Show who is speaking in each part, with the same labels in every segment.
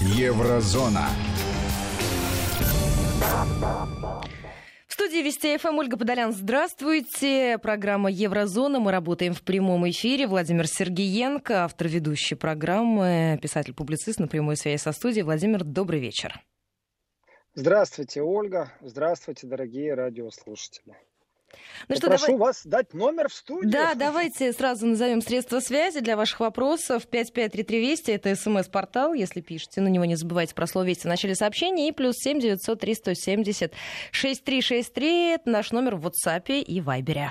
Speaker 1: Еврозона.
Speaker 2: В студии Вести ФМ Ольга Подолян. Здравствуйте. Программа Еврозона. Мы работаем в прямом эфире. Владимир Сергеенко, автор ведущей программы, писатель-публицист на прямой связи со студией. Владимир, добрый вечер.
Speaker 3: Здравствуйте, Ольга. Здравствуйте, дорогие радиослушатели.
Speaker 2: Ну
Speaker 3: что, Прошу давай... вас дать номер в студию.
Speaker 2: Да, давайте сразу назовем средства связи для ваших вопросов. 553320 это смс-портал, если пишете. На него не забывайте про слово «Вести» в начале сообщения. И плюс 7 903 170 6363 это наш номер в WhatsApp и Viber.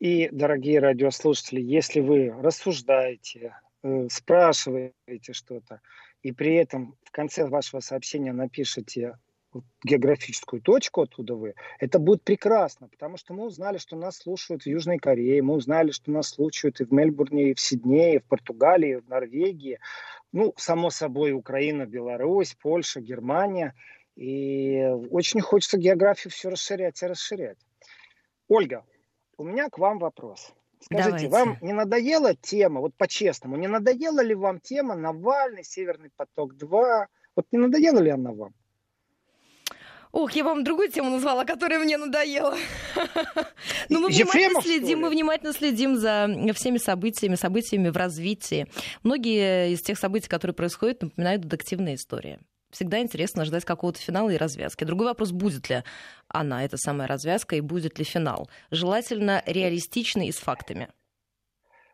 Speaker 3: И, дорогие радиослушатели, если вы рассуждаете, э, спрашиваете что-то, и при этом в конце вашего сообщения напишите географическую точку, оттуда вы, это будет прекрасно, потому что мы узнали, что нас слушают в Южной Корее, мы узнали, что нас слушают и в Мельбурне, и в Сиднее, и в Португалии, и в Норвегии, ну, само собой, Украина, Беларусь, Польша, Германия. И очень хочется географию все расширять и расширять. Ольга, у меня к вам вопрос. Скажите, Давайте. вам не надоела тема, вот по-честному, не надоела ли вам тема Навальный, Северный поток-2? Вот не надоела ли она вам?
Speaker 2: Ох, я вам другую тему назвала, которая мне надоела. Но мы внимательно следим, мы внимательно следим за всеми событиями, событиями в развитии. Многие из тех событий, которые происходят, напоминают детективные истории всегда интересно ждать какого-то финала и развязки. Другой вопрос, будет ли она, эта самая развязка, и будет ли финал. Желательно реалистичный и с фактами.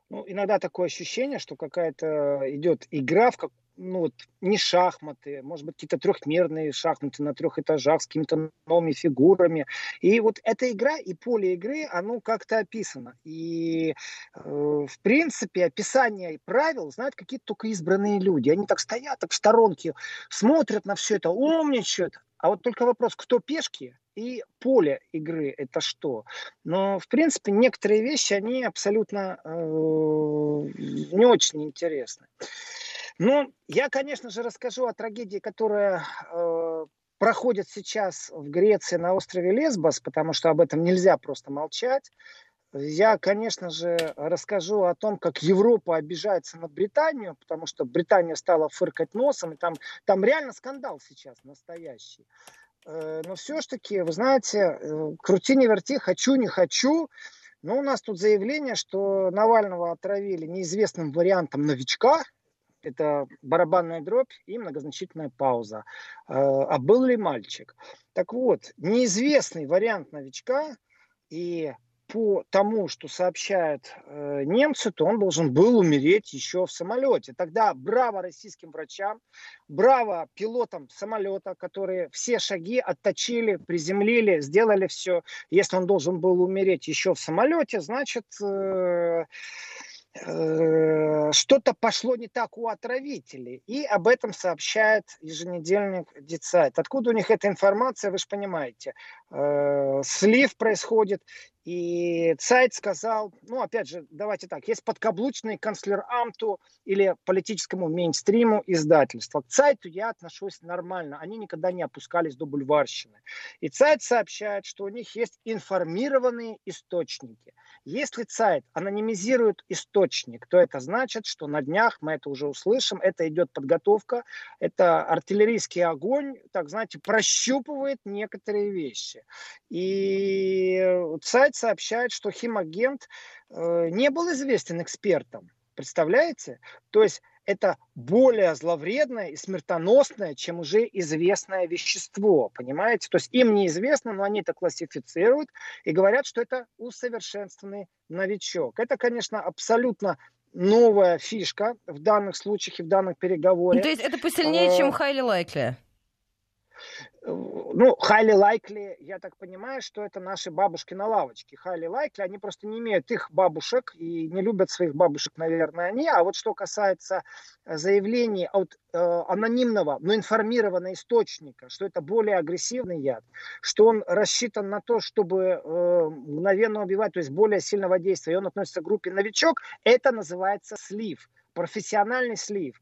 Speaker 3: Ну, иногда такое ощущение, что какая-то идет игра в, как, ну вот не шахматы, может быть какие-то трехмерные шахматы на трех этажах с какими-то новыми фигурами. И вот эта игра и поле игры, оно как-то описано. И э, в принципе описание правил знают какие-то только избранные люди. Они так стоят, так в сторонке, смотрят на все это, умничают. А вот только вопрос, кто пешки и поле игры это что. Но, в принципе, некоторые вещи, они абсолютно э, не очень интересны. Ну, я, конечно же, расскажу о трагедии, которая э, проходит сейчас в Греции на острове Лесбос, потому что об этом нельзя просто молчать. Я, конечно же, расскажу о том, как Европа обижается на Британию, потому что Британия стала фыркать носом, и там, там реально скандал сейчас настоящий. Э, но все-таки, вы знаете, э, крути не верти, хочу не хочу. Но у нас тут заявление, что Навального отравили неизвестным вариантом новичка, это барабанная дробь и многозначительная пауза. Э, а был ли мальчик? Так вот, неизвестный вариант новичка и по тому, что сообщают э, немцы, то он должен был умереть еще в самолете. Тогда браво российским врачам, браво пилотам самолета, которые все шаги отточили, приземлили, сделали все. Если он должен был умереть еще в самолете, значит... Э, что-то пошло не так у отравителей. И об этом сообщает еженедельник Дицайт. Откуда у них эта информация, вы же понимаете. Э, слив происходит, и Цайт сказал, ну, опять же, давайте так, есть подкаблучный канцлер Амту или политическому мейнстриму издательства. К Цайту я отношусь нормально, они никогда не опускались до бульварщины. И Цайт сообщает, что у них есть информированные источники. Если Цайт анонимизирует источник, то это значит, что на днях, мы это уже услышим, это идет подготовка, это артиллерийский огонь, так знаете, прощупывает некоторые вещи. И Цайт сообщает, что химагент э, не был известен экспертам. Представляете? То есть это более зловредное и смертоносное, чем уже известное вещество, понимаете? То есть им неизвестно, но они это классифицируют и говорят, что это усовершенствованный новичок. Это, конечно, абсолютно новая фишка в данных случаях и в данных переговорах. Ну,
Speaker 2: то есть это посильнее, чем highly likely?
Speaker 3: Ну, highly likely, я так понимаю, что это наши бабушки на лавочке. Highly likely, они просто не имеют их бабушек и не любят своих бабушек, наверное, они. А вот что касается э, заявлений от э, анонимного, но информированного источника, что это более агрессивный яд, что он рассчитан на то, чтобы э, мгновенно убивать, то есть более сильного действия, и он относится к группе новичок, это называется слив, профессиональный слив.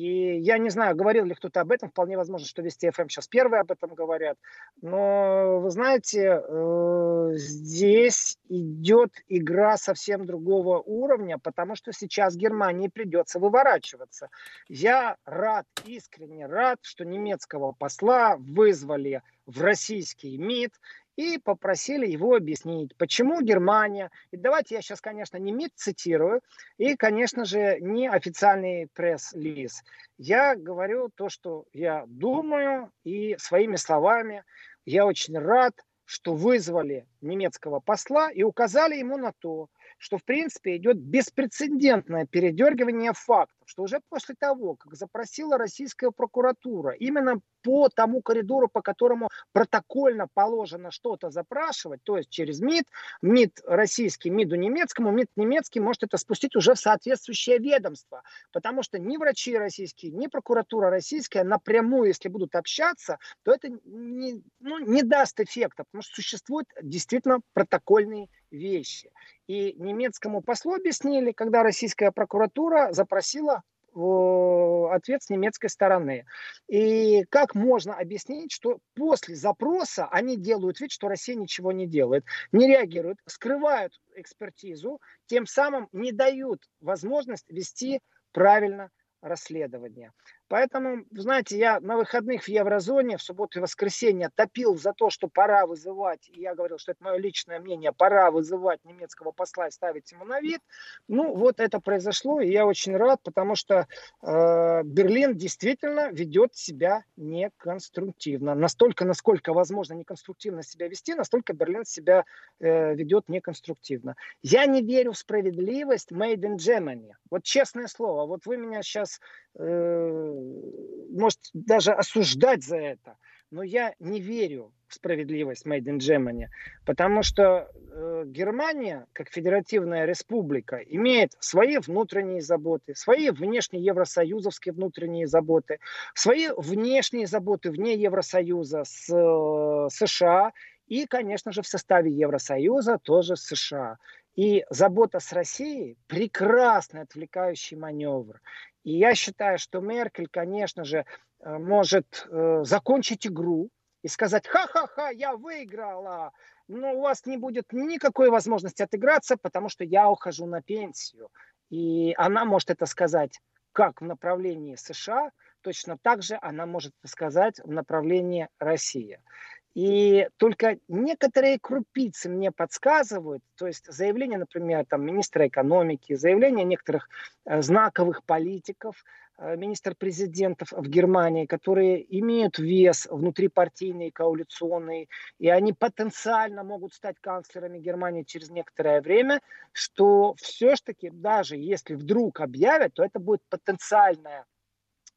Speaker 3: И я не знаю, говорил ли кто-то об этом, вполне возможно, что Вести ФМ сейчас первые об этом говорят. Но вы знаете, э, здесь идет игра совсем другого уровня, потому что сейчас Германии придется выворачиваться. Я рад, искренне рад, что немецкого посла вызвали в российский МИД и попросили его объяснить, почему Германия, и давайте я сейчас, конечно, не МИД цитирую, и, конечно же, не официальный пресс-лиз. Я говорю то, что я думаю, и своими словами я очень рад, что вызвали немецкого посла и указали ему на то, что, в принципе, идет беспрецедентное передергивание фактов, что уже после того, как запросила российская прокуратура именно по тому коридору, по которому протокольно положено что-то запрашивать, то есть через МИД, МИД российский, МИДу немецкому, МИД немецкий может это спустить уже в соответствующее ведомство, потому что ни врачи российские, ни прокуратура российская напрямую, если будут общаться, то это не, ну, не даст эффекта, потому что существуют действительно протокольные вещи. И немецкому послу объяснили, когда российская прокуратура запросила ответ с немецкой стороны. И как можно объяснить, что после запроса они делают вид, что Россия ничего не делает, не реагируют, скрывают экспертизу, тем самым не дают возможность вести правильно расследование. Поэтому, знаете, я на выходных в еврозоне в субботу и воскресенье топил за то, что пора вызывать, и я говорил, что это мое личное мнение, пора вызывать немецкого посла и ставить ему на вид. Ну, вот это произошло, и я очень рад, потому что э, Берлин действительно ведет себя неконструктивно. Настолько, насколько возможно неконструктивно себя вести, настолько Берлин себя э, ведет неконструктивно. Я не верю в справедливость made in Germany. Вот честное слово, вот вы меня сейчас может даже осуждать за это, но я не верю в справедливость Made in Germany, потому что э, Германия, как федеративная республика, имеет свои внутренние заботы, свои внешние евросоюзовские внутренние заботы, свои внешние заботы вне Евросоюза с э, США и, конечно же, в составе Евросоюза тоже США. И забота с Россией – прекрасный отвлекающий маневр. И я считаю, что Меркель, конечно же, э, может э, закончить игру и сказать, ха-ха-ха, я выиграла, но у вас не будет никакой возможности отыграться, потому что я ухожу на пенсию. И она может это сказать как в направлении США, точно так же она может сказать в направлении России. И только некоторые крупицы мне подсказывают, то есть заявление, например, там, министра экономики, заявление некоторых э, знаковых политиков, э, министр-президентов в Германии, которые имеют вес внутрипартийный, коалиционный, и они потенциально могут стать канцлерами Германии через некоторое время, что все-таки даже если вдруг объявят, то это будет потенциальная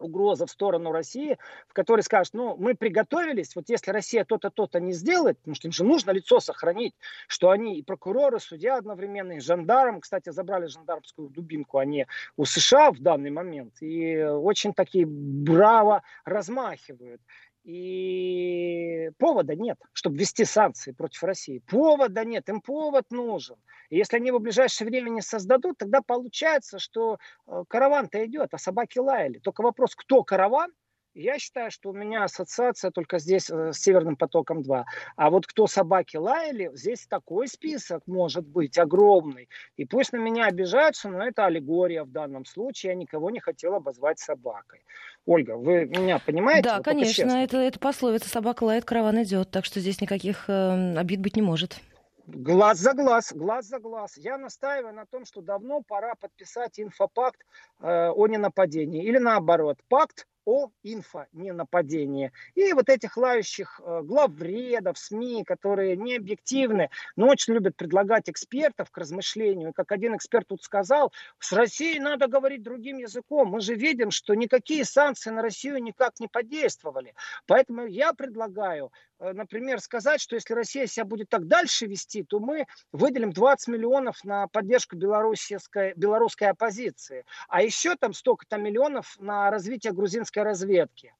Speaker 3: угроза в сторону России, в которой скажут, ну, мы приготовились, вот если Россия то-то, то-то не сделает, потому что им же нужно лицо сохранить, что они и прокуроры, судья одновременно, и жандарм, кстати, забрали жандармскую дубинку они у США в данный момент, и очень такие браво размахивают. И повода нет, чтобы ввести санкции против России. Повода нет, им повод нужен. И если они его в ближайшее время не создадут, тогда получается, что э, караван-то идет, а собаки лаяли. Только вопрос, кто караван, я считаю, что у меня ассоциация только здесь э, с Северным потоком-2. А вот кто собаки лаяли, здесь такой список может быть огромный. И пусть на меня обижаются, но это аллегория в данном случае. Я никого не хотел обозвать собакой. Ольга, вы меня понимаете?
Speaker 2: Да, вот конечно, это, это пословица «собака лает, караван идет», так что здесь никаких э, обид быть не может.
Speaker 3: Глаз за глаз, глаз за глаз. Я настаиваю на том, что давно пора подписать инфопакт э, о ненападении. Или наоборот, пакт о инфоненападении. И вот этих лающих э, главредов, СМИ, которые не объективны, но очень любят предлагать экспертов к размышлению. И как один эксперт тут сказал, с Россией надо говорить другим языком. Мы же видим, что никакие санкции на Россию никак не подействовали. Поэтому я предлагаю например, сказать, что если Россия себя будет так дальше вести, то мы выделим 20 миллионов на поддержку белорусской, белорусской оппозиции, а еще там столько-то миллионов на развитие грузинской разведки.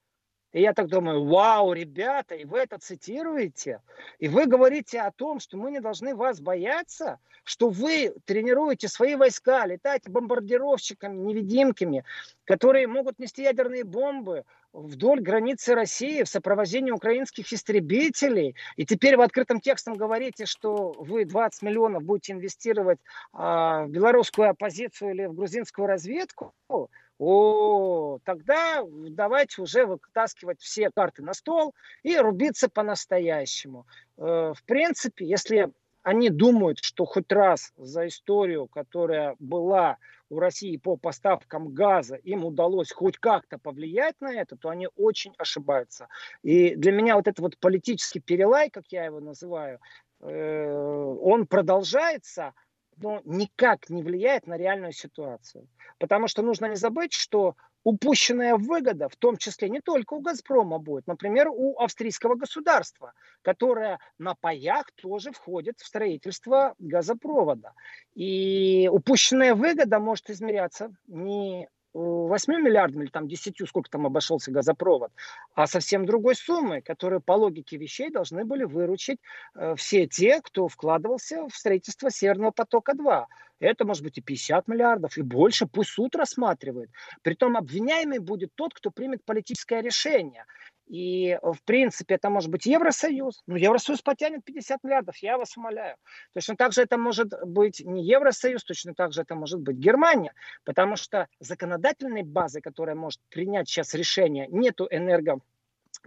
Speaker 3: И я так думаю, вау, ребята, и вы это цитируете, и вы говорите о том, что мы не должны вас бояться, что вы тренируете свои войска, летаете бомбардировщиками, невидимками, которые могут нести ядерные бомбы вдоль границы России в сопровождении украинских истребителей. И теперь вы открытым текстом говорите, что вы 20 миллионов будете инвестировать а, в белорусскую оппозицию или в грузинскую разведку. О, тогда давайте уже вытаскивать все карты на стол и рубиться по-настоящему. Э, в принципе, если они думают, что хоть раз за историю, которая была у России по поставкам газа, им удалось хоть как-то повлиять на это, то они очень ошибаются. И для меня вот этот вот политический перелай, как я его называю, э, он продолжается, но никак не влияет на реальную ситуацию. Потому что нужно не забыть, что упущенная выгода, в том числе не только у «Газпрома» будет, например, у австрийского государства, которое на паях тоже входит в строительство газопровода. И упущенная выгода может измеряться не 8 миллиардам или там 10, сколько там обошелся газопровод, а совсем другой суммы, которые по логике вещей должны были выручить э, все те, кто вкладывался в строительство Северного потока-2. Это может быть и 50 миллиардов, и больше. Пусть суд рассматривает. Притом обвиняемый будет тот, кто примет политическое решение. И, в принципе, это может быть Евросоюз. Ну, Евросоюз потянет 50 миллиардов, я вас умоляю. Точно так же это может быть не Евросоюз, точно так же это может быть Германия. Потому что законодательной базы, которая может принять сейчас решение, нету энерго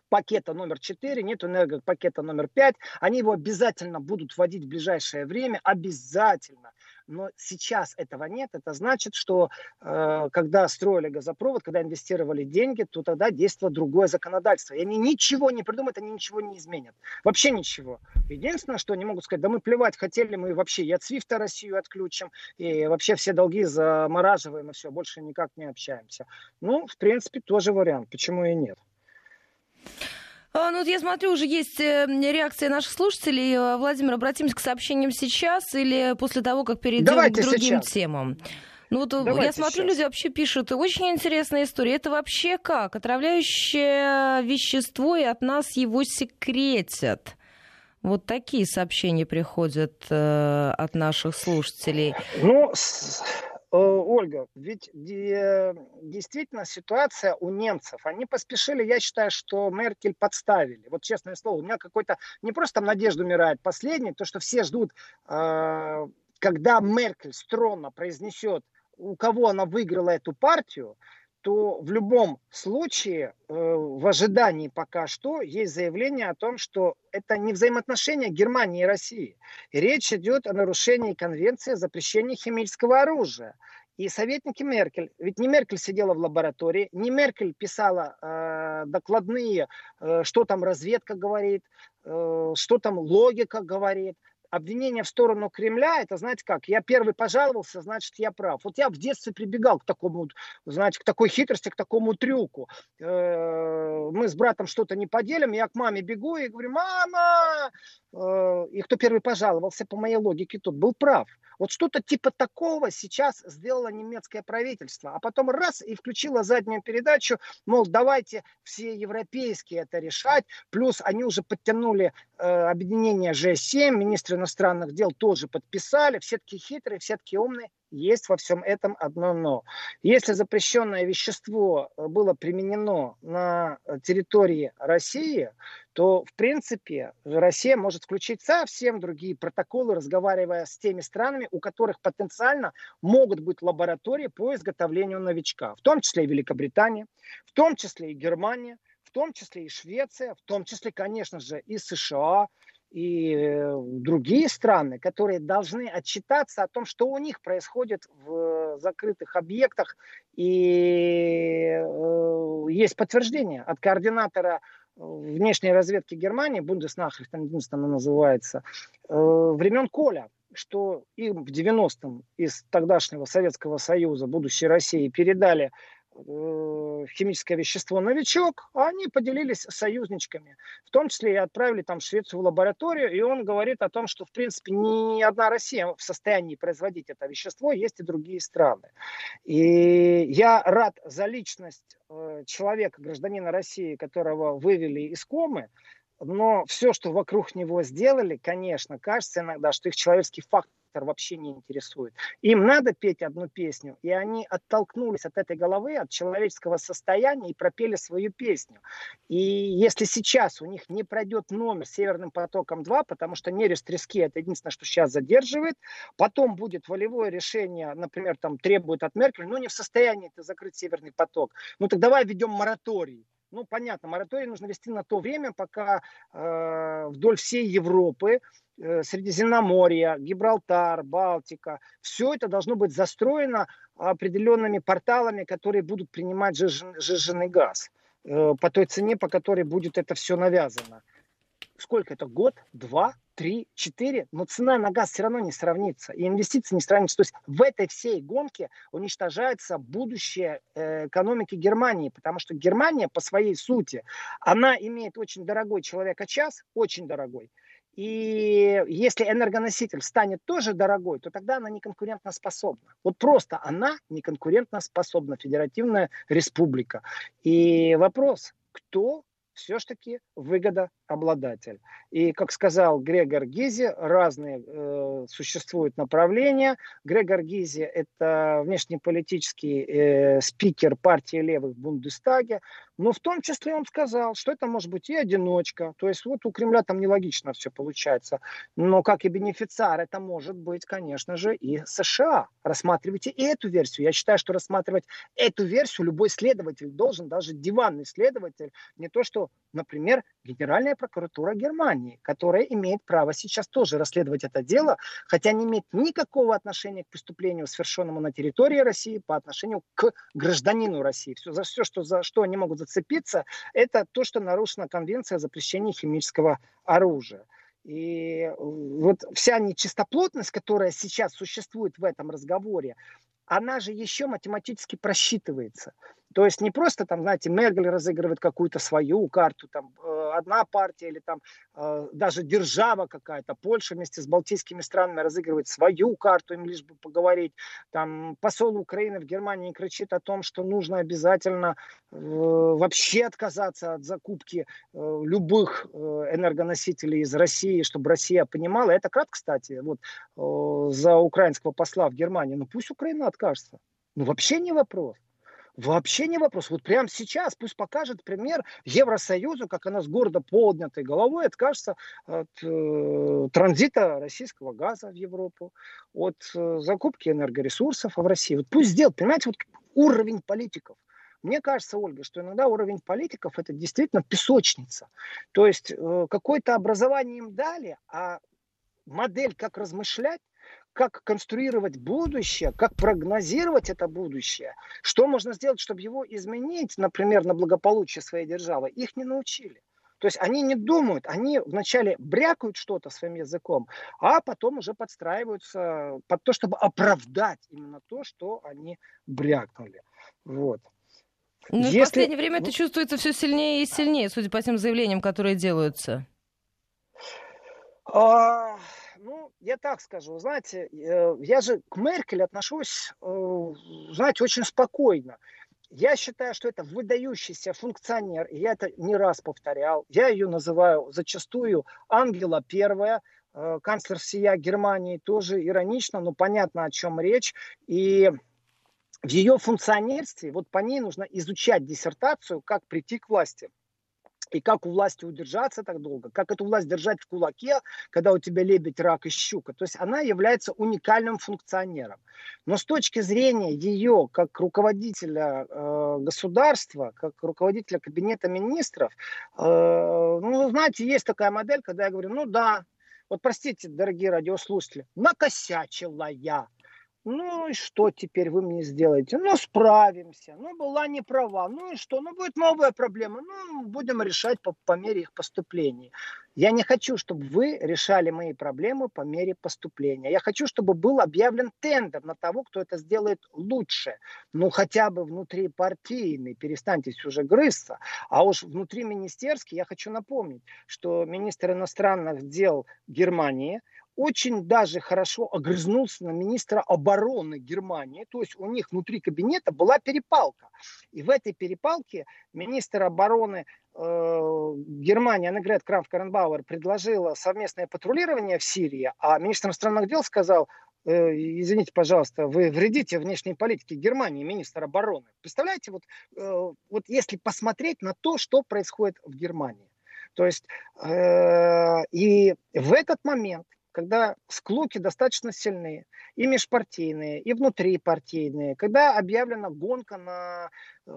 Speaker 3: пакета номер 4, нет энергопакета номер 5. Они его обязательно будут вводить в ближайшее время, обязательно. Но сейчас этого нет. Это значит, что э, когда строили газопровод, когда инвестировали деньги, то тогда действовало другое законодательство. И они ничего не придумают, они ничего не изменят. Вообще ничего. Единственное, что они могут сказать, да мы плевать хотели, мы вообще и от Свифта Россию отключим, и вообще все долги замораживаем, и все, больше никак не общаемся. Ну, в принципе, тоже вариант. Почему и нет?
Speaker 2: А, ну вот я смотрю, уже есть э, реакция наших слушателей. Э, Владимир, обратимся к сообщениям сейчас или после того, как перейдем Давайте к другим сейчас. темам? Ну вот Давайте я смотрю, сейчас. люди вообще пишут, очень интересная история. Это вообще как? Отравляющее вещество, и от нас его секретят. Вот такие сообщения приходят э, от наших слушателей.
Speaker 3: Ну, Э, Ольга, ведь действительно ситуация у немцев. Они поспешили, я считаю, что Меркель подставили. Вот честное слово, у меня какой-то не просто там надежда умирает последний, то, что все ждут, э, когда Меркель строго произнесет, у кого она выиграла эту партию, то в любом случае, э, в ожидании пока что, есть заявление о том, что это не взаимоотношения Германии и России. Речь идет о нарушении конвенции о запрещении химического оружия. И советники Меркель, ведь не Меркель сидела в лаборатории, не Меркель писала э, докладные, э, что там разведка говорит, э, что там логика говорит обвинение в сторону Кремля, это, знаете как, я первый пожаловался, значит, я прав. Вот я в детстве прибегал к такому, знаете, к такой хитрости, к такому трюку. Э, мы с братом что-то не поделим, я к маме бегу и говорю, мама! Э, и кто первый пожаловался, по моей логике, тот был прав. Вот что-то типа такого сейчас сделало немецкое правительство, а потом раз и включило заднюю передачу, мол, давайте все европейские это решать, плюс они уже подтянули э, объединение G7, министры иностранных дел тоже подписали, все таки хитрые, все таки умные, есть во всем этом одно но. Если запрещенное вещество э, было применено на территории России, то, в принципе, Россия может включить совсем другие протоколы, разговаривая с теми странами, у которых потенциально могут быть лаборатории по изготовлению новичка, в том числе и Великобритания, в том числе и Германия, в том числе и Швеция, в том числе, конечно же, и США, и э, другие страны, которые должны отчитаться о том, что у них происходит в закрытых объектах. И э, есть подтверждение от координатора э, внешней разведки Германии, Бундеснахрихтендинст она называется, времен Коля, что им в 90-м из тогдашнего Советского Союза, будущей России, передали э, химическое вещество «Новичок», а они поделились с союзничками. В том числе и отправили там Швецию в лабораторию, и он говорит о том, что, в принципе, ни одна Россия в состоянии производить это вещество, есть и другие страны. И я рад за личность э, человека, гражданина России, которого вывели из комы, но все, что вокруг него сделали, конечно, кажется иногда, что их человеческий фактор вообще не интересует. Им надо петь одну песню, и они оттолкнулись от этой головы, от человеческого состояния и пропели свою песню. И если сейчас у них не пройдет номер Северным потоком-2, потому что нерест трески это единственное, что сейчас задерживает, потом будет волевое решение, например, там требует от Меркель, ну не в состоянии это закрыть Северный поток, ну так давай введем мораторий ну, понятно, мораторий нужно вести на то время, пока э, вдоль всей Европы, э, Средиземноморья, Гибралтар, Балтика, все это должно быть застроено определенными порталами, которые будут принимать жиженый газ э, по той цене, по которой будет это все навязано. Сколько это, год, два, три, четыре, но цена на газ все равно не сравнится, и инвестиции не сравнятся. То есть в этой всей гонке уничтожается будущее э, экономики Германии, потому что Германия по своей сути, она имеет очень дорогой человека-час, очень дорогой, и если энергоноситель станет тоже дорогой, то тогда она не конкурентно способна. Вот просто она не конкурентно способна, федеративная республика. И вопрос, кто все-таки выгодообладатель. И, как сказал Грегор Гизи, разные э, существуют направления. Грегор Гизи – это внешнеполитический э, спикер партии левых в Бундестаге. Но в том числе он сказал, что это может быть и одиночка. То есть вот у Кремля там нелогично все получается. Но как и бенефициар, это может быть, конечно же, и США. Рассматривайте и эту версию. Я считаю, что рассматривать эту версию любой следователь должен, даже диванный следователь, не то что, например, Генеральная прокуратура Германии, которая имеет право сейчас тоже расследовать это дело, хотя не имеет никакого отношения к преступлению, совершенному на территории России по отношению к гражданину России. Все, за все, что, за что они могут зацепиться, это то, что нарушена конвенция о запрещении химического оружия. И вот вся нечистоплотность, которая сейчас существует в этом разговоре, она же еще математически просчитывается. То есть не просто там, знаете, Мергель разыгрывает какую-то свою карту, там э, одна партия или там э, даже держава какая-то, Польша вместе с балтийскими странами разыгрывает свою карту, им лишь бы поговорить. Там посол Украины в Германии кричит о том, что нужно обязательно э, вообще отказаться от закупки любых энергоносителей из России, чтобы Россия понимала. Это крат, кстати, вот за украинского посла в Германии. Ну пусть Украина откажется. Ну вообще не вопрос. Вообще не вопрос. Вот прямо сейчас пусть покажет пример Евросоюзу, как она с гордо поднятой головой откажется от э, транзита российского газа в Европу, от э, закупки энергоресурсов в России. Вот пусть сделает, понимаете, вот уровень политиков. Мне кажется, Ольга, что иногда уровень политиков это действительно песочница. То есть э, какое-то образование им дали, а модель, как размышлять, как конструировать будущее, как прогнозировать это будущее, что можно сделать, чтобы его изменить, например, на благополучие своей державы, их не научили. То есть они не думают, они вначале брякают что-то своим языком, а потом уже подстраиваются под то, чтобы оправдать именно то, что они брякнули. Вот.
Speaker 2: Ну, Если... В последнее время это чувствуется все сильнее и сильнее, судя по тем заявлениям, которые делаются.
Speaker 3: А... Ну, я так скажу, знаете, э, я же к Меркель отношусь, э, знаете, очень спокойно. Я считаю, что это выдающийся функционер, и я это не раз повторял. Я ее называю зачастую Ангела Первая, э, канцлер всея Германии, тоже иронично, но понятно, о чем речь. И в ее функционерстве, вот по ней нужно изучать диссертацию, как прийти к власти. И как у власти удержаться так долго, как эту власть держать в кулаке, когда у тебя лебедь, рак и щука. То есть она является уникальным функционером. Но с точки зрения ее как руководителя э, государства, как руководителя кабинета министров, э, ну, знаете, есть такая модель, когда я говорю, ну да, вот простите, дорогие радиослушатели, накосячила я. Ну и что теперь вы мне сделаете? Ну справимся. Ну была не права. Ну и что? Ну будет новая проблема. Ну будем решать по, по мере их поступления. Я не хочу, чтобы вы решали мои проблемы по мере поступления. Я хочу, чтобы был объявлен тендер на того, кто это сделает лучше. Ну, хотя бы внутри партийный. Перестаньте уже грызться. А уж внутри министерский я хочу напомнить, что министр иностранных дел Германии – очень даже хорошо огрызнулся на министра обороны Германии. То есть у них внутри кабинета была перепалка. И в этой перепалке министр обороны э, Германии Аннегрет Крафт-Каренбауэр предложила совместное патрулирование в Сирии, а министр иностранных дел сказал, э, извините, пожалуйста, вы вредите внешней политике Германии, министр обороны. Представляете, вот, э, вот если посмотреть на то, что происходит в Германии. То есть э, и в этот момент когда склоки достаточно сильные, и межпартийные, и внутрипартийные, когда объявлена гонка на э,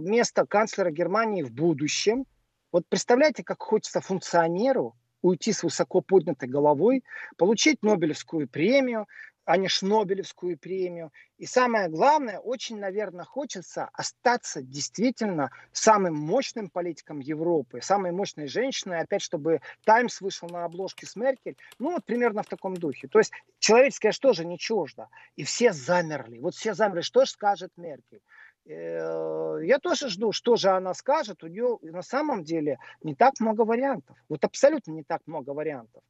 Speaker 3: место канцлера Германии в будущем, вот представляете, как хочется функционеру уйти с высоко поднятой головой, получить Нобелевскую премию, а не Шнобелевскую премию. И самое главное, очень, наверное, хочется остаться действительно самым мощным политиком Европы, самой мощной женщиной, опять, чтобы Таймс вышел на обложке с Меркель. Ну, вот примерно в таком духе. То есть человеческое что же не чуждо. И все замерли. Вот все замерли, что же скажет Меркель. Э, я тоже жду, что же она скажет. У нее на самом деле не так много вариантов. Вот абсолютно не так много вариантов.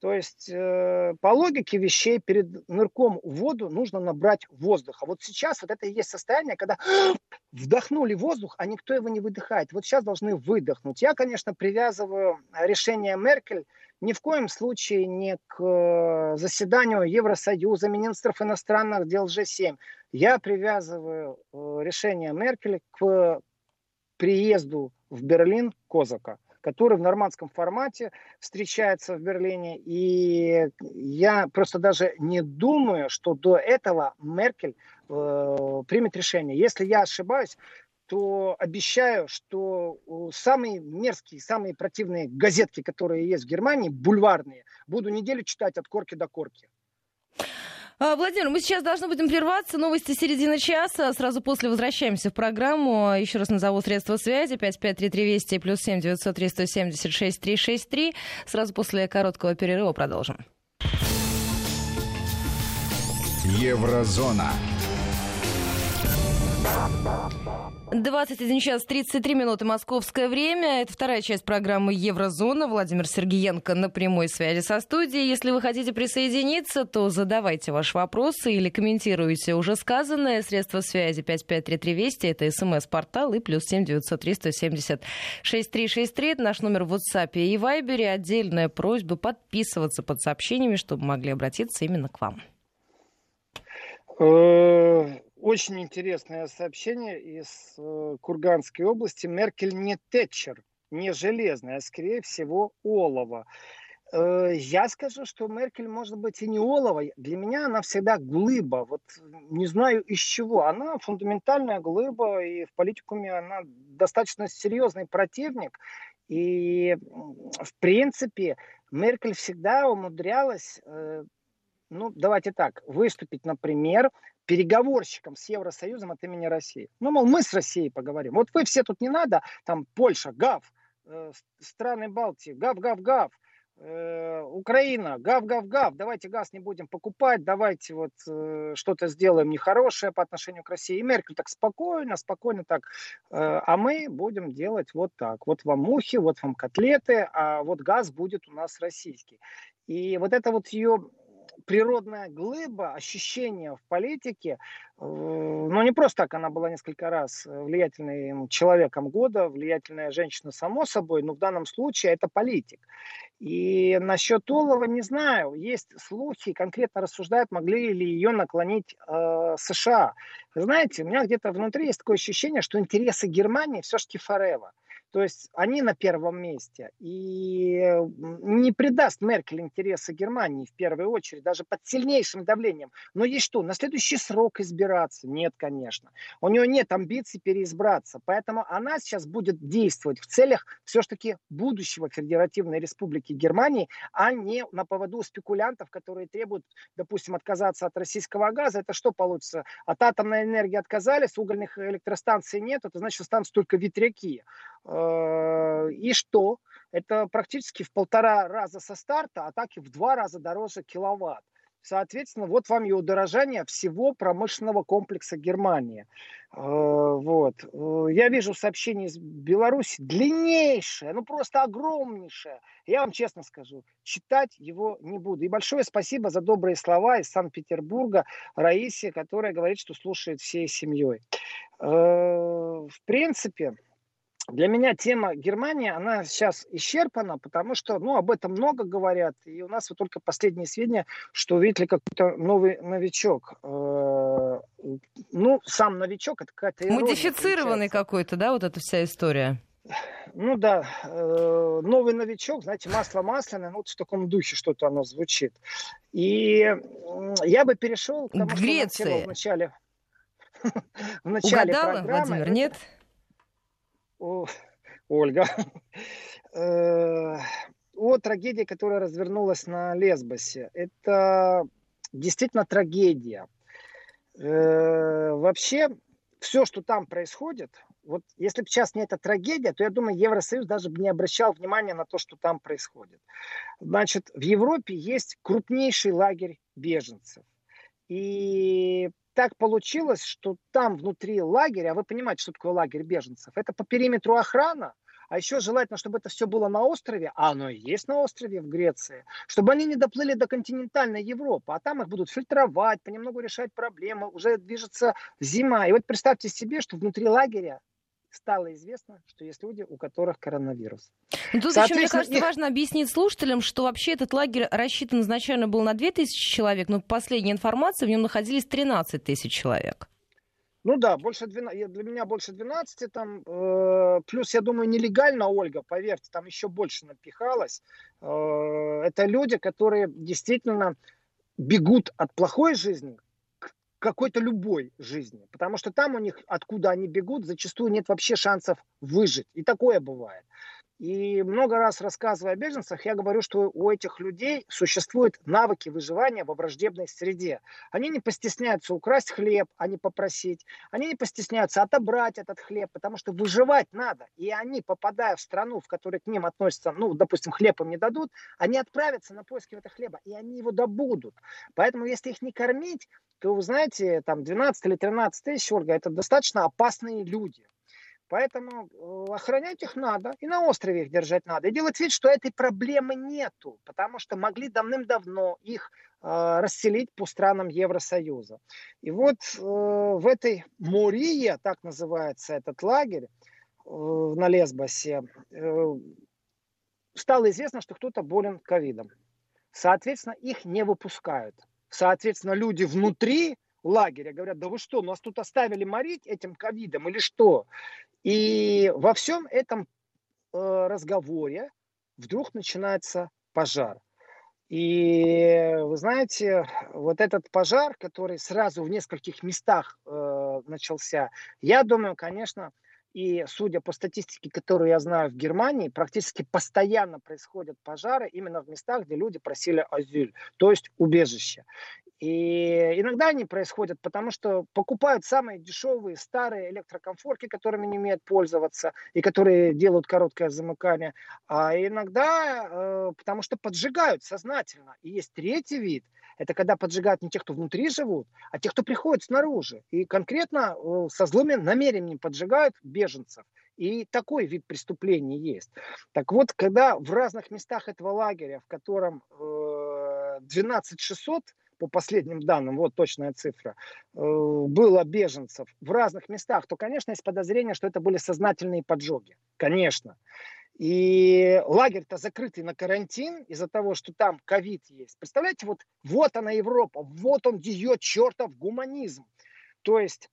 Speaker 3: То есть э, по логике вещей перед нырком в воду нужно набрать воздух. А вот сейчас вот это и есть состояние, когда вдохнули воздух, а никто его не выдыхает. Вот сейчас должны выдохнуть. Я, конечно, привязываю решение Меркель ни в коем случае не к э, заседанию Евросоюза, министров иностранных дел G7. Я привязываю э, решение Меркель к приезду в Берлин Козака который в нормандском формате встречается в Берлине. И я просто даже не думаю, что до этого Меркель э, примет решение. Если я ошибаюсь, то обещаю, что самые мерзкие, самые противные газетки, которые есть в Германии, бульварные, буду неделю читать от корки до корки.
Speaker 2: А, Владимир, мы сейчас должны будем прерваться. Новости середины часа. Сразу после возвращаемся в программу. Еще раз назову средства связи. 553320 плюс 7 903 176 363. Сразу после короткого перерыва продолжим.
Speaker 1: Еврозона.
Speaker 2: 21 час 33 минуты московское время. Это вторая часть программы «Еврозона». Владимир Сергеенко на прямой связи со студией. Если вы хотите присоединиться, то задавайте ваши вопросы или комментируйте уже сказанное. Средства связи 553320 это смс-портал и плюс 7 903 170 6363. Это наш номер в WhatsApp и Viber. Отдельная просьба подписываться под сообщениями, чтобы могли обратиться именно к вам.
Speaker 3: Очень интересное сообщение из э, Курганской области. Меркель не Тэтчер, не железная, а скорее всего олова. Э, я скажу, что Меркель может быть и не олова. Для меня она всегда глыба. Вот не знаю из чего. Она фундаментальная глыба, и в политикуме она достаточно серьезный противник. И в принципе Меркель всегда умудрялась э, ну, давайте так, выступить, например, переговорщиком с Евросоюзом от имени России. Ну, мол, мы с Россией поговорим. Вот вы все тут не надо, там Польша, ГАВ, э, страны Балтии, ГАВ, ГАВ, ГАВ, э, Украина, гав, гав, гав, давайте газ не будем покупать, давайте вот э, что-то сделаем нехорошее по отношению к России. И Меркель так спокойно, спокойно так, э, а мы будем делать вот так. Вот вам мухи, вот вам котлеты, а вот газ будет у нас российский. И вот это вот ее природная глыба, ощущение в политике, э, ну не просто так, она была несколько раз влиятельным человеком года, влиятельная женщина само собой, но в данном случае это политик. И насчет Олова не знаю, есть слухи, конкретно рассуждают, могли ли ее наклонить э, США. Вы знаете, у меня где-то внутри есть такое ощущение, что интересы Германии все-таки forever. То есть они на первом месте. И не предаст Меркель интересы Германии в первую очередь, даже под сильнейшим давлением. Но есть что, на следующий срок избираться? Нет, конечно. У нее нет амбиций переизбраться. Поэтому она сейчас будет действовать в целях все-таки будущего Федеративной Республики Германии, а не на поводу спекулянтов, которые требуют, допустим, отказаться от российского газа. Это что получится? От атомной энергии отказались, угольных электростанций нет, это значит, останутся только ветряки. Э, и что? это практически в полтора раза со старта, а так и в два раза дороже киловатт. Соответственно, вот вам и удорожание всего промышленного комплекса Германии. Э, вот. Э, я вижу сообщение из Беларуси длиннейшее, ну просто огромнейшее. Я вам честно скажу, читать его не буду. И большое спасибо за добрые слова из Санкт-Петербурга Раисе, которая говорит, что слушает всей семьей. В принципе, для меня тема Германии, она сейчас исчерпана, потому что, ну, об этом много говорят, и у нас вот только последние сведения, что увидели какой-то новый новичок. Э, ну, сам новичок, это какая-то
Speaker 2: Модифицированный какой-то, да, вот эта вся история?
Speaker 3: Ну да, э, новый новичок, знаете, масло масляное, ну вот в таком духе что-то оно звучит. И я бы перешел к
Speaker 2: тому, Греции. что
Speaker 3: в начале,
Speaker 2: в начале Угадала, программы. Владимир, нет?
Speaker 3: Ольга, э, о трагедии, которая развернулась на Лесбосе. Это действительно трагедия. Э, вообще, все, что там происходит, вот если бы сейчас не эта трагедия, то я думаю, Евросоюз даже бы не обращал внимания на то, что там происходит. Значит, в Европе есть крупнейший лагерь беженцев. И так получилось, что там внутри лагеря, а вы понимаете, что такое лагерь беженцев, это по периметру охрана, а еще желательно, чтобы это все было на острове, а оно и есть на острове в Греции, чтобы они не доплыли до континентальной Европы, а там их будут фильтровать, понемногу решать проблемы, уже движется зима. И вот представьте себе, что внутри лагеря стало известно, что есть люди, у которых коронавирус.
Speaker 2: Ну, тут еще, мне кажется, их... важно объяснить слушателям, что вообще этот лагерь рассчитан изначально был на 2000 человек, но последняя информация, в нем находились 13 тысяч человек.
Speaker 3: Ну да, больше 12, для меня больше 12 там, э, плюс, я думаю, нелегально, Ольга, поверьте, там еще больше напихалось. Э, это люди, которые действительно бегут от плохой жизни какой-то любой жизни. Потому что там у них, откуда они бегут, зачастую нет вообще шансов выжить. И такое бывает. И много раз рассказывая о беженцах, я говорю, что у этих людей существуют навыки выживания во враждебной среде. Они не постесняются украсть хлеб, а не попросить. Они не постесняются отобрать этот хлеб, потому что выживать надо. И они, попадая в страну, в которой к ним относятся, ну, допустим, хлеб им не дадут, они отправятся на поиски этого хлеба, и они его добудут. Поэтому, если их не кормить, то, вы знаете, там 12 или 13 тысяч, Ольга, это достаточно опасные люди. Поэтому э, охранять их надо, и на острове их держать надо. И делать вид, что этой проблемы нету, потому что могли давным-давно их э, расселить по странам Евросоюза. И вот э, в этой Мурие, так называется этот лагерь э, на Лесбосе, э, стало известно, что кто-то болен ковидом. Соответственно, их не выпускают. Соответственно, люди внутри лагеря говорят, да вы что, нас тут оставили морить этим ковидом или что? И во всем этом э, разговоре вдруг начинается пожар. И вы знаете, вот этот пожар, который сразу в нескольких местах э, начался, я думаю, конечно, и судя по статистике, которую я знаю в Германии, практически постоянно происходят пожары именно в местах, где люди просили азиль, то есть убежище. И иногда они происходят, потому что покупают самые дешевые старые электрокомфорки, которыми не умеют пользоваться и которые делают короткое замыкание. А иногда э, потому что поджигают сознательно. И есть третий вид. Это когда поджигают не тех, кто внутри живут, а тех, кто приходит снаружи. И конкретно э, со злыми намерением поджигают беженцев. И такой вид преступления есть. Так вот, когда в разных местах этого лагеря, в котором э, 12 600 по последним данным, вот точная цифра, э, было беженцев в разных местах, то, конечно, есть подозрение, что это были сознательные поджоги. Конечно. И лагерь-то закрытый на карантин из-за того, что там ковид есть. Представляете, вот, вот она Европа, вот он ее чертов гуманизм. То есть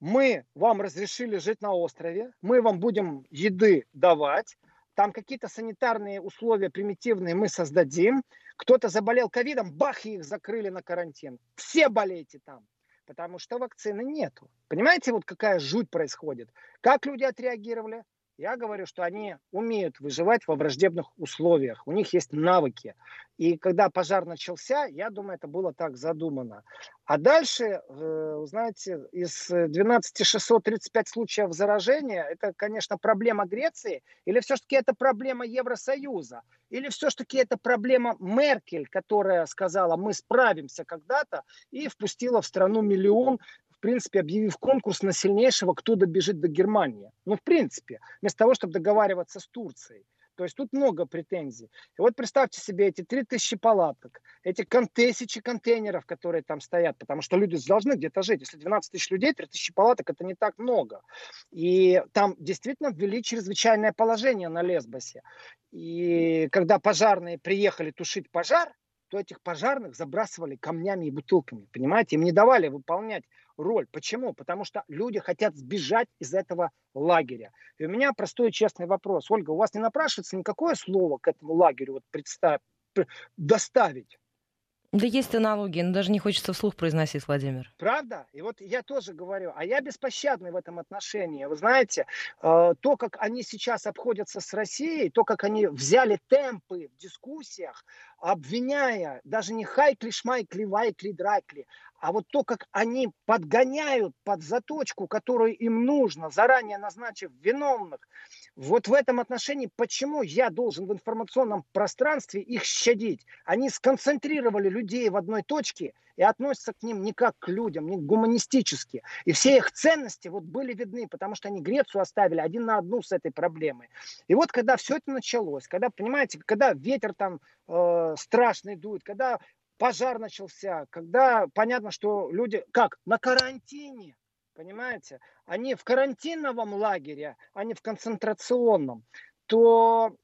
Speaker 3: мы вам разрешили жить на острове, мы вам будем еды давать, там какие-то санитарные условия примитивные мы создадим, кто-то заболел ковидом, бах, их закрыли на карантин. Все болейте там, потому что вакцины нету. Понимаете, вот какая жуть происходит? Как люди отреагировали? Я говорю, что они умеют выживать во враждебных условиях. У них есть навыки. И когда пожар начался, я думаю, это было так задумано. А дальше, э, знаете, из 12 635 случаев заражения, это, конечно, проблема Греции, или все-таки это проблема Евросоюза, или все-таки это проблема Меркель, которая сказала, мы справимся когда-то, и впустила в страну миллион принципе, объявив конкурс на сильнейшего, кто добежит до Германии. Ну, в принципе, вместо того, чтобы договариваться с Турцией. То есть тут много претензий. И вот представьте себе эти 3000 палаток, эти кон- тысячи контейнеров, которые там стоят, потому что люди должны где-то жить. Если 12 тысяч людей, 3000 палаток, это не так много. И там действительно ввели чрезвычайное положение на Лесбосе. И когда пожарные приехали тушить пожар, то этих пожарных забрасывали камнями и бутылками, понимаете? Им не давали выполнять роль. Почему? Потому что люди хотят сбежать из этого лагеря. И у меня простой и честный вопрос. Ольга, у вас не напрашивается никакое слово к этому лагерю вот представь, доставить?
Speaker 2: Да есть аналогии, но даже не хочется вслух произносить, Владимир.
Speaker 3: Правда? И вот я тоже говорю, а я беспощадный в этом отношении. Вы знаете, э, то, как они сейчас обходятся с Россией, то, как они взяли темпы в дискуссиях, обвиняя даже не Хайкли, Шмайкли, Вайкли, Драйкли, а вот то, как они подгоняют под заточку, которую им нужно, заранее назначив виновных, вот в этом отношении, почему я должен в информационном пространстве их щадить? Они сконцентрировали людей в одной точке и относятся к ним не как к людям, не гуманистически. И все их ценности вот были видны, потому что они Грецию оставили один на одну с этой проблемой. И вот когда все это началось, когда, понимаете, когда ветер там э, страшный дует, когда пожар начался, когда понятно, что люди как на карантине, понимаете, они в карантинном лагере, а не в концентрационном, то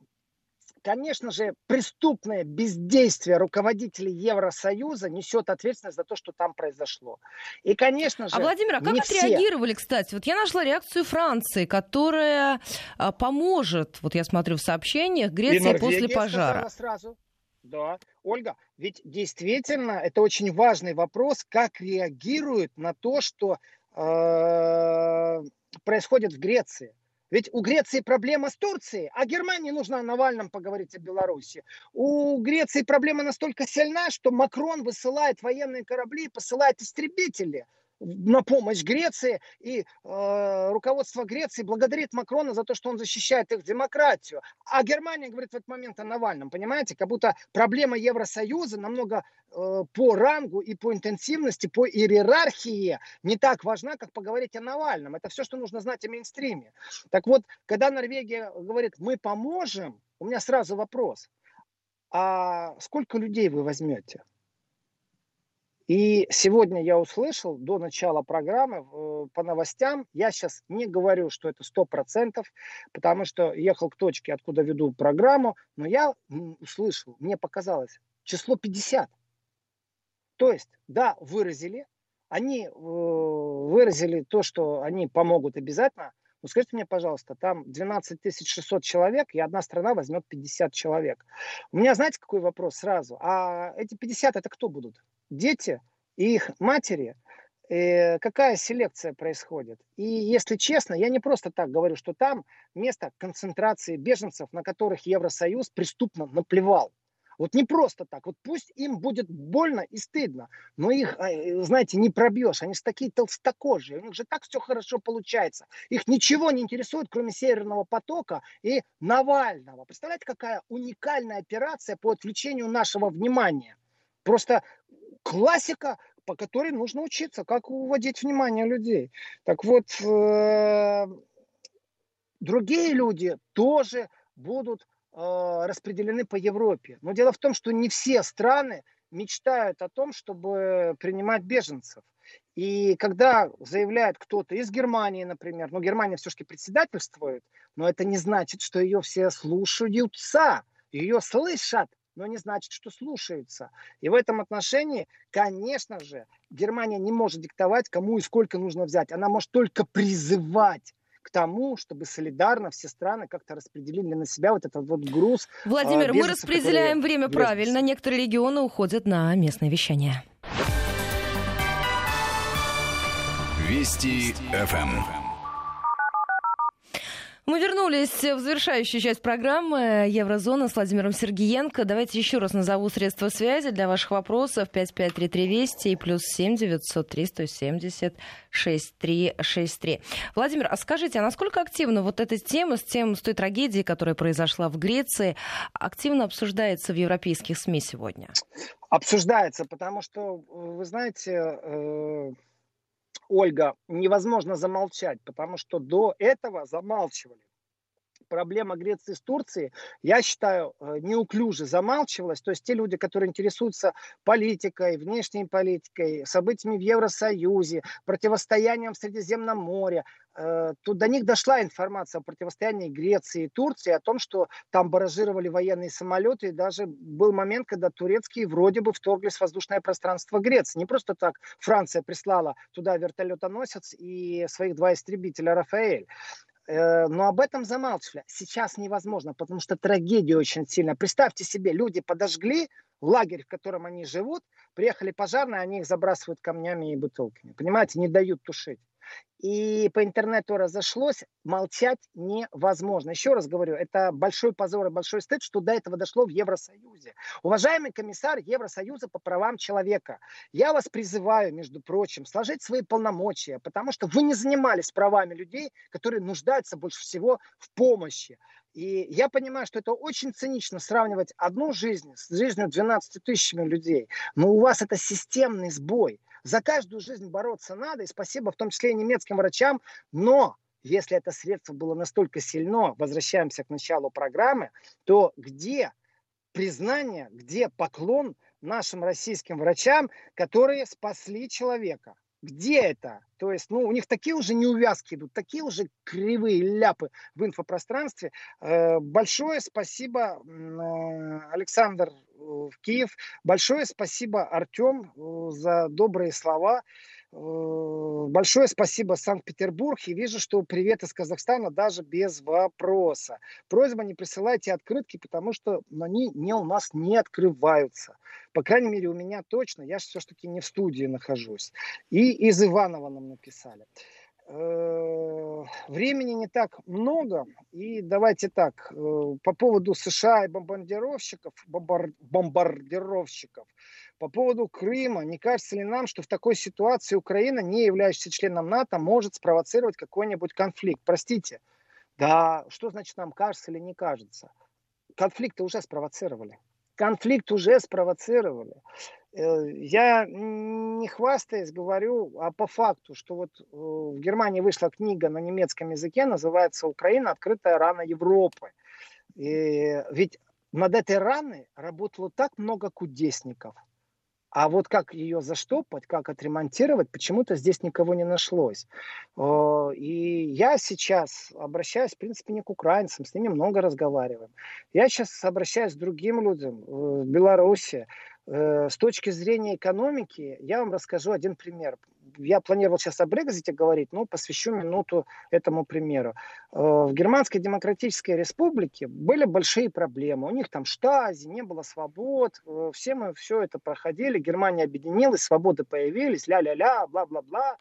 Speaker 3: конечно же, преступное бездействие руководителей Евросоюза несет ответственность за то, что там произошло. И, конечно же,
Speaker 2: а Владимир, а как отреагировали, все... кстати? Вот я нашла реакцию Франции, которая а, поможет, вот я смотрю в сообщениях, Греции после пожара.
Speaker 3: Сразу. Да, Ольга, ведь действительно это очень важный вопрос, как реагируют на то, что э, происходит в Греции. Ведь у Греции проблема с Турцией, а Германии нужно о Навальном поговорить о Беларуси. У Греции проблема настолько сильна, что Макрон высылает военные корабли и посылает истребители на помощь Греции, и э, руководство Греции благодарит Макрона за то, что он защищает их демократию. А Германия говорит в этот момент о Навальном, понимаете, как будто проблема Евросоюза намного э, по рангу и по интенсивности, по иерархии не так важна, как поговорить о Навальном. Это все, что нужно знать о мейнстриме. Так вот, когда Норвегия говорит, мы поможем, у меня сразу вопрос, а сколько людей вы возьмете? И сегодня я услышал до начала программы э, по новостям, я сейчас не говорю, что это 100%, потому что ехал к точке, откуда веду программу, но я услышал, мне показалось, число 50. То есть, да, выразили, они э, выразили то, что они помогут обязательно, но скажите мне, пожалуйста, там 12 600 человек, и одна страна возьмет 50 человек. У меня, знаете, какой вопрос сразу? А эти 50 это кто будут? Дети и их матери, э, какая селекция происходит. И если честно, я не просто так говорю, что там место концентрации беженцев, на которых Евросоюз преступно наплевал. Вот не просто так. Вот пусть им будет больно и стыдно, но их, э, знаете, не пробьешь. Они же такие толстокожие. У них же так все хорошо получается. Их ничего не интересует, кроме Северного потока и Навального. Представляете, какая уникальная операция по отвлечению нашего внимания. Просто классика, по которой нужно учиться, как уводить внимание людей. Так вот, э, другие люди тоже будут э, распределены по Европе. Но дело в том, что не все страны мечтают о том, чтобы принимать беженцев. И когда заявляет кто-то из Германии, например, ну Германия все-таки председательствует, но это не значит, что ее все слушаются, ее слышат но не значит, что слушаются. И в этом отношении, конечно же, Германия не может диктовать, кому и сколько нужно взять. Она может только призывать к тому, чтобы солидарно все страны как-то распределили на себя вот этот вот груз.
Speaker 2: Владимир, а, мы распределяем время беженцы. правильно. Некоторые регионы уходят на местное вещание.
Speaker 1: Вести ФМ.
Speaker 2: Мы вернулись в завершающую часть программы Еврозона с Владимиром Сергеенко. Давайте еще раз назову средства связи для ваших вопросов. 5533 Вести и плюс 7 903 170 6363. Владимир, а скажите, а насколько активно вот эта тема с тем, с той трагедией, которая произошла в Греции, активно обсуждается в европейских СМИ сегодня?
Speaker 3: Обсуждается, потому что, вы знаете, э, Ольга, невозможно замолчать, потому что до этого замалчивали. Проблема Греции с Турцией, я считаю, э, неуклюже замалчивалась. То есть те люди, которые интересуются политикой, внешней политикой, событиями в Евросоюзе, противостоянием в Средиземном море, Э, тут до них дошла информация о противостоянии Греции и Турции, о том, что там баражировали военные самолеты, и даже был момент, когда турецкие вроде бы вторглись в воздушное пространство Греции. Не просто так Франция прислала туда вертолетоносец и своих два истребителя «Рафаэль». Э, но об этом замалчивали. Сейчас невозможно, потому что трагедия очень сильная. Представьте себе, люди подожгли лагерь, в котором они живут, приехали пожарные, они их забрасывают камнями и бутылками. Понимаете, не дают тушить и по интернету разошлось, молчать невозможно. Еще раз говорю, это большой позор и большой стыд, что до этого дошло в Евросоюзе. Уважаемый комиссар Евросоюза по правам человека, я вас призываю, между прочим, сложить свои полномочия, потому что вы не занимались правами людей, которые нуждаются больше всего в помощи. И я понимаю, что это очень цинично сравнивать одну жизнь с жизнью 12 тысячами людей. Но у вас это системный сбой. За каждую жизнь бороться надо, и спасибо в том числе и немецким врачам, но если это средство было настолько сильно, возвращаемся к началу программы, то где признание, где поклон нашим российским врачам, которые спасли человека? Где это? То есть, ну, у них такие уже неувязки идут, такие уже кривые ляпы в инфопространстве. Э, большое спасибо, э, Александр в Киев. Большое спасибо, Артем, э, за добрые слова. Э, большое спасибо, Санкт-Петербург. И вижу, что привет из Казахстана даже без вопроса. Просьба не присылайте открытки, потому что они не у нас не открываются. По крайней мере, у меня точно. Я все-таки не в студии нахожусь. И из Иванова нам написали. Э, времени не так много. И давайте так, э, по поводу США и бомбардировщиков, бомбар, бомбардировщиков, по поводу Крыма, не кажется ли нам, что в такой ситуации Украина, не являющаяся членом НАТО, может спровоцировать какой-нибудь конфликт? Простите, да, что значит нам кажется или не кажется? Конфликты уже спровоцировали. Конфликт уже спровоцировали. Э, я не хвастаясь говорю, а по факту, что вот э, в Германии вышла книга на немецком языке, называется «Украина. Открытая рана Европы». И ведь над этой раной работало так много кудесников. А вот как ее заштопать, как отремонтировать, почему-то здесь никого не нашлось. Э, и я сейчас обращаюсь, в принципе, не к украинцам, с ними много разговариваем. Я сейчас обращаюсь к другим людям в Беларуси, Э, с точки зрения экономики, я вам расскажу один пример. Я планировал сейчас о Брекзите говорить, но посвящу минуту этому примеру. Э, в Германской Демократической Республике были большие проблемы. У них там штази, не было свобод. Э, все мы все это проходили. Германия объединилась, свободы появились, ля-ля-ля, бла-бла-бла.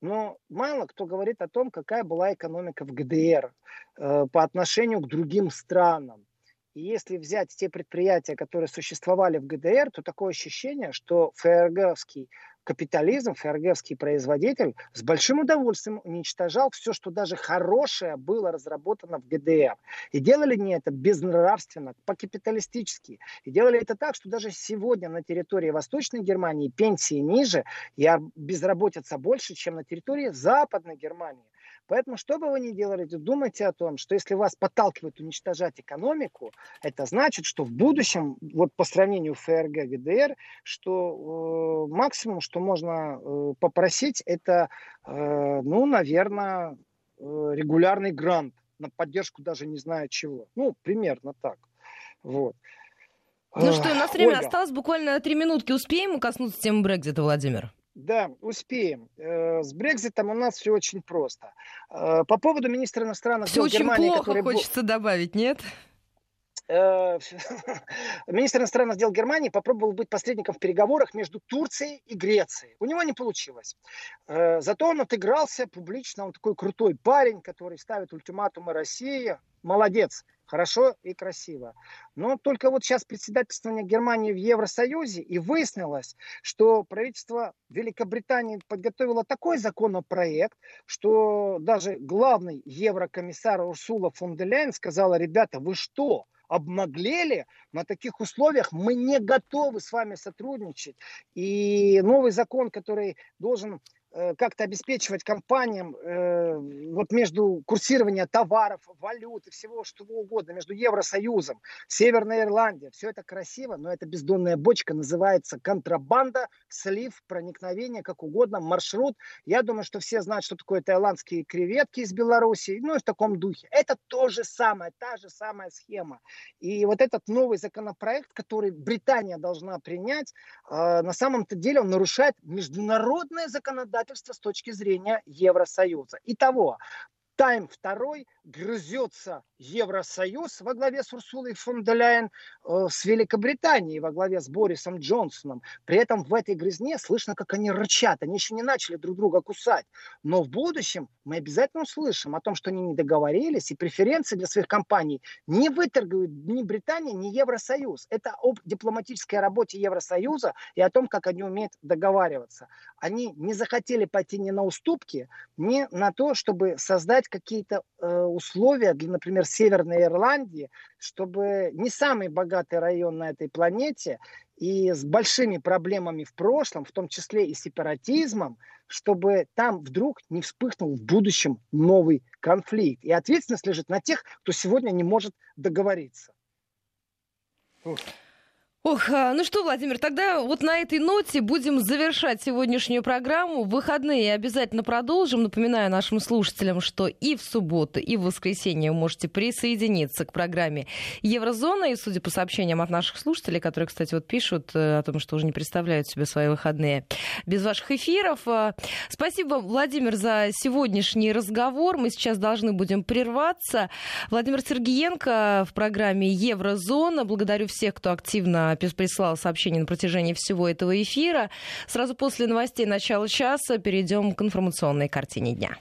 Speaker 3: Но мало кто говорит о том, какая была экономика в ГДР по отношению к другим странам. И если взять те предприятия, которые существовали в ГДР, то такое ощущение, что ФРГовский капитализм, ФРГовский производитель с большим удовольствием уничтожал все, что даже хорошее было разработано в ГДР. И делали не это безнравственно, по-капиталистически. И делали это так, что даже сегодня на территории Восточной Германии пенсии ниже, и безработица больше, чем на территории Западной Германии. Поэтому, что бы вы ни делали, думайте о том, что если вас подталкивают уничтожать экономику, это значит, что в будущем, вот по сравнению ФРГ, ГДР, что э, максимум, что можно э, попросить, это, э, ну, наверное, э, регулярный грант на поддержку даже не знаю чего. Ну, примерно так. Вот.
Speaker 2: Ну что, у нас время Ольга. осталось буквально три минутки. Успеем коснуться темы Брекзита, Владимир?
Speaker 3: Да, успеем. Э, с Брекзитом у нас все очень просто. Э, по поводу министра иностранных
Speaker 2: все дел очень Германии, плохо, который... хочется добавить, нет?
Speaker 3: э, министр иностранных дел Германии попробовал быть посредником в переговорах между Турцией и Грецией. У него не получилось. Зато он отыгрался публично, он такой крутой парень, который ставит ультиматумы России. Молодец хорошо и красиво. Но только вот сейчас председательствование Германии в Евросоюзе, и выяснилось, что правительство Великобритании подготовило такой законопроект, что даже главный еврокомиссар Урсула фон де Ляйен сказала, ребята, вы что, обнаглели, на таких условиях мы не готовы с вами сотрудничать. И новый закон, который должен как-то обеспечивать компаниям э, вот между курсирования товаров, валют и всего что угодно, между Евросоюзом, Северная Ирландия. Все это красиво, но это бездонная бочка называется контрабанда, слив, проникновение, как угодно, маршрут. Я думаю, что все знают, что такое таиландские креветки из Белоруссии, ну и в таком духе. Это то же самое, та же самая схема. И вот этот новый законопроект, который Британия должна принять, э, на самом-то деле он нарушает международное законодательство законодательства с точки зрения Евросоюза. Итого, Тайм второй грызется Евросоюз во главе с Урсулой фон де Ляйен э, с Великобританией во главе с Борисом Джонсоном. При этом в этой грызне слышно, как они рычат. Они еще не начали друг друга кусать. Но в будущем мы обязательно услышим о том, что они не договорились и преференции для своих компаний не выторгуют ни Британия, ни Евросоюз. Это об дипломатической работе Евросоюза и о том, как они умеют договариваться. Они не захотели пойти ни на уступки, ни на то, чтобы создать какие-то э, условия для, например, Северной Ирландии, чтобы не самый богатый район на этой планете и с большими проблемами в прошлом, в том числе и сепаратизмом, чтобы там вдруг не вспыхнул в будущем новый конфликт. И ответственность лежит на тех, кто сегодня не может договориться.
Speaker 2: Ух. Ох, а, ну что, Владимир, тогда вот на этой ноте будем завершать сегодняшнюю программу. В выходные обязательно продолжим. Напоминаю нашим слушателям, что и в субботу, и в воскресенье вы можете присоединиться к программе Еврозона. И, судя по сообщениям от наших слушателей, которые, кстати, вот пишут э, о том, что уже не представляют себе свои выходные без ваших эфиров. А, спасибо, Владимир, за сегодняшний разговор. Мы сейчас должны будем прерваться. Владимир Сергеенко в программе Еврозона. Благодарю всех, кто активно прислал сообщение на протяжении всего этого эфира. Сразу после новостей начала часа перейдем к информационной картине дня.